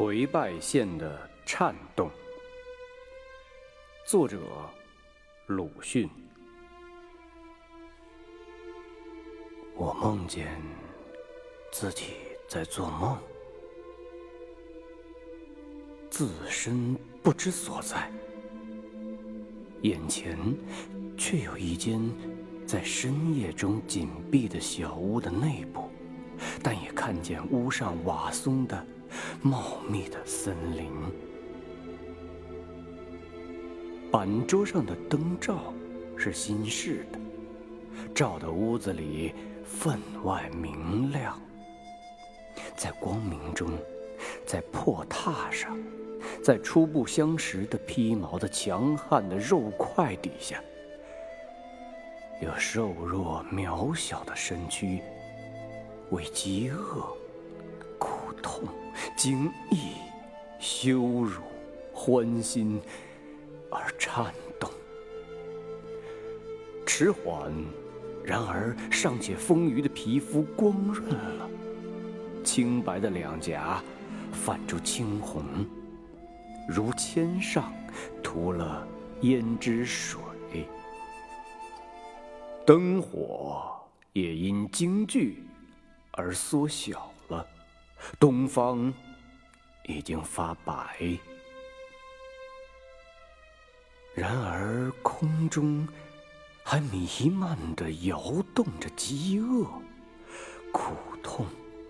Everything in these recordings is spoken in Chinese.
颓败线的颤动，作者鲁迅。我梦见自己在做梦，自身不知所在，眼前却有一间在深夜中紧闭的小屋的内部，但也看见屋上瓦松的。茂密的森林，板桌上的灯罩是新式的，照得屋子里分外明亮。在光明中，在破榻上，在初不相识的披毛的强悍的肉块底下，有瘦弱渺小的身躯，为饥饿苦。痛、惊异、羞辱、欢欣而颤动，迟缓，然而尚且丰腴的皮肤光润了，清白的两颊泛出青红，如铅上涂了胭脂水。灯火也因惊惧而缩小。东方已经发白，然而空中还弥漫的摇动着饥饿、苦痛、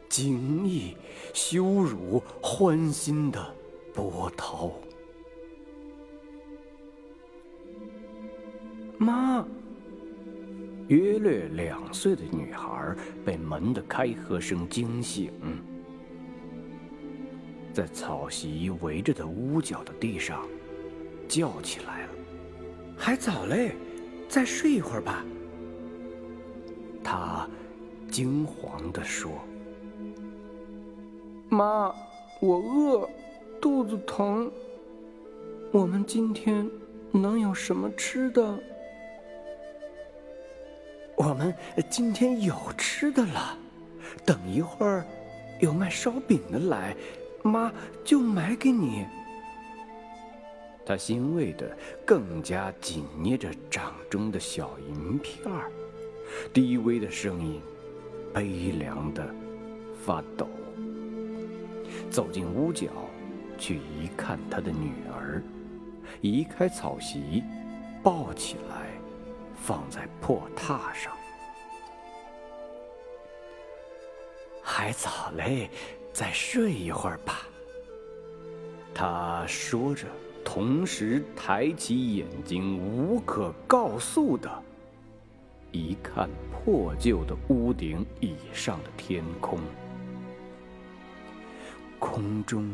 惊异、羞辱、欢欣的波涛。妈，约略两岁的女孩被门的开合声惊醒。在草席围着的屋角的地上，叫起来了：“还早嘞，再睡一会儿吧。”他惊惶地说：“妈，我饿，肚子疼。我们今天能有什么吃的？我们今天有吃的了。等一会儿，有卖烧饼的来。”妈就买给你。他欣慰的更加紧捏着掌中的小银片儿，低微的声音，悲凉的发抖。走进屋角，去一看他的女儿，移开草席，抱起来，放在破榻上。还早嘞。再睡一会儿吧。他说着，同时抬起眼睛，无可告诉的，一看破旧的屋顶以上的天空。空中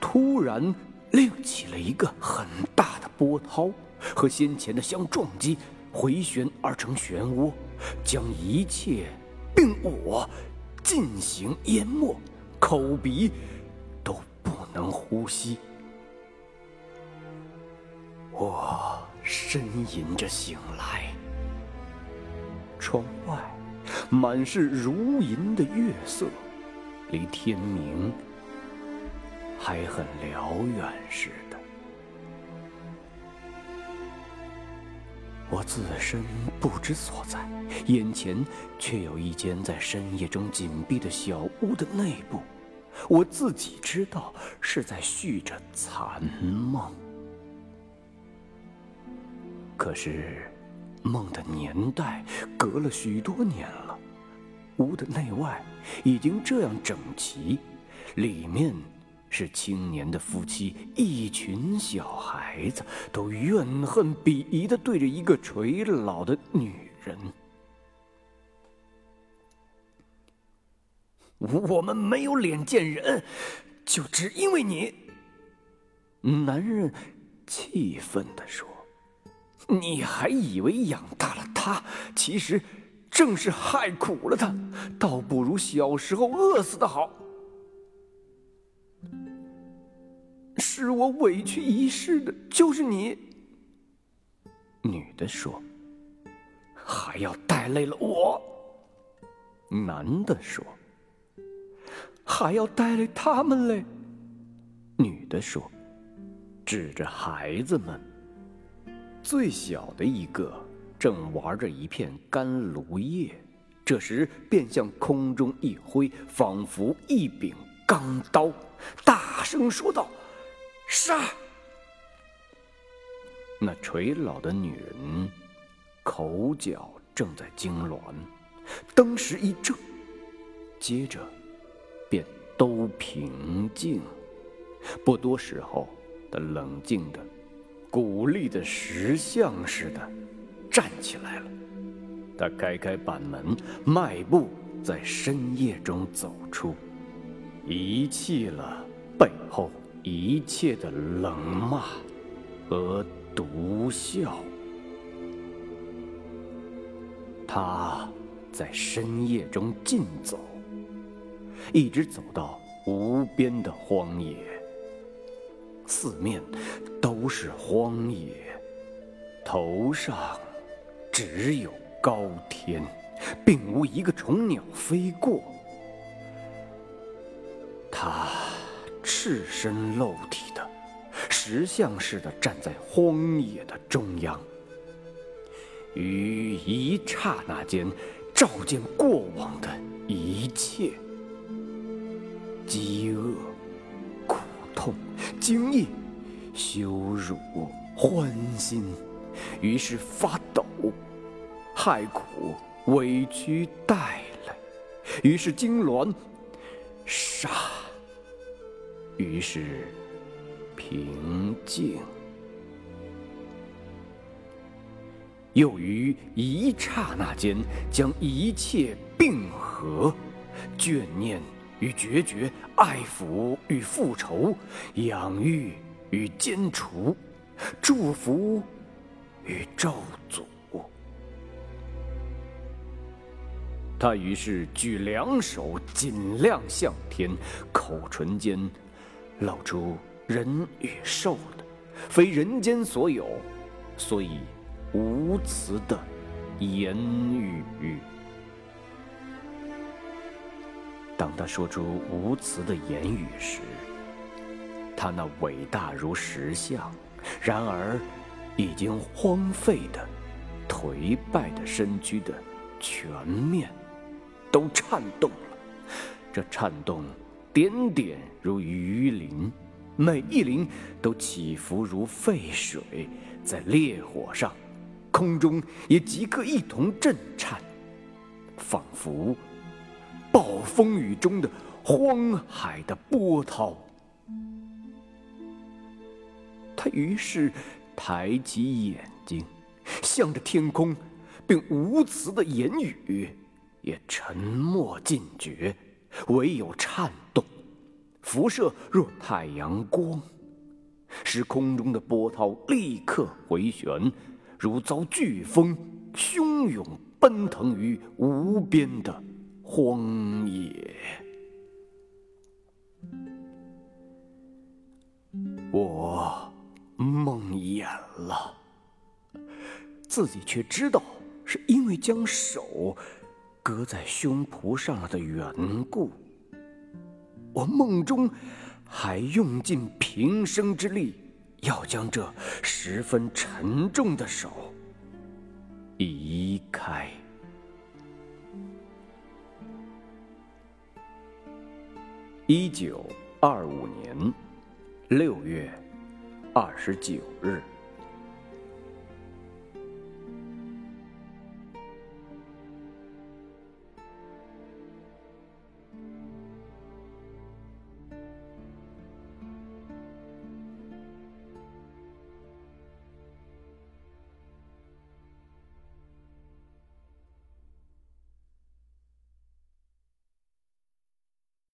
突然亮起了一个很大的波涛，和先前的相撞击，回旋而成漩涡，将一切并我进行淹没。口鼻都不能呼吸，我呻吟着醒来。窗外满是如银的月色，离天明还很辽远似的。我自身不知所在，眼前却有一间在深夜中紧闭的小屋的内部。我自己知道是在续着残梦，可是梦的年代隔了许多年了，屋的内外已经这样整齐，里面是青年的夫妻，一群小孩子都怨恨鄙夷的对着一个垂老的女人。我们没有脸见人，就只因为你。男人气愤地说：“你还以为养大了他，其实正是害苦了他，倒不如小时候饿死的好。使我委屈一世的就是你。”女的说：“还要带累了我。”男的说。还要带累他们嘞！女的说，指着孩子们。最小的一个正玩着一片干芦叶，这时便向空中一挥，仿佛一柄钢刀，大声说道：“杀！”那垂老的女人口角正在痉挛，当时一怔，接着都平静。不多时候，他冷静的。鼓励的石像似的站起来了，他开开板门，迈步在深夜中走出，遗弃了背后一切的冷骂和毒笑。他在深夜中尽走，一直走到无边的荒野。四面都是荒野，头上只有高天，并无一个虫鸟飞过。他赤身露体的，石像似的站在荒野的中央，于一刹那间照见过往的一切：饥饿。苦痛、惊异、羞辱、欢欣，于是发抖；害苦、委屈、带来，于是痉挛；杀，于是平静。又于一刹那间，将一切并合，眷念。与决绝，爱抚与复仇，养育与歼除，祝福与咒诅。他于是举两手，尽量向天，口唇间露出人与兽的，非人间所有，所以无词的言语。当他说出无词的言语时，他那伟大如石像，然而已经荒废的、颓败的身躯的全面，都颤动了。这颤动点点如鱼鳞，每一鳞都起伏如沸水，在烈火上，空中也即刻一同震颤，仿佛。暴风雨中的荒海的波涛，他于是抬起眼睛，向着天空，并无词的言语也沉默尽绝，唯有颤动，辐射若太阳光，使空中的波涛立刻回旋，如遭飓风汹涌奔腾于无边的。荒野，我梦魇了，自己却知道是因为将手搁在胸脯上了的缘故。我梦中还用尽平生之力，要将这十分沉重的手移开。一九二五年六月二十九日。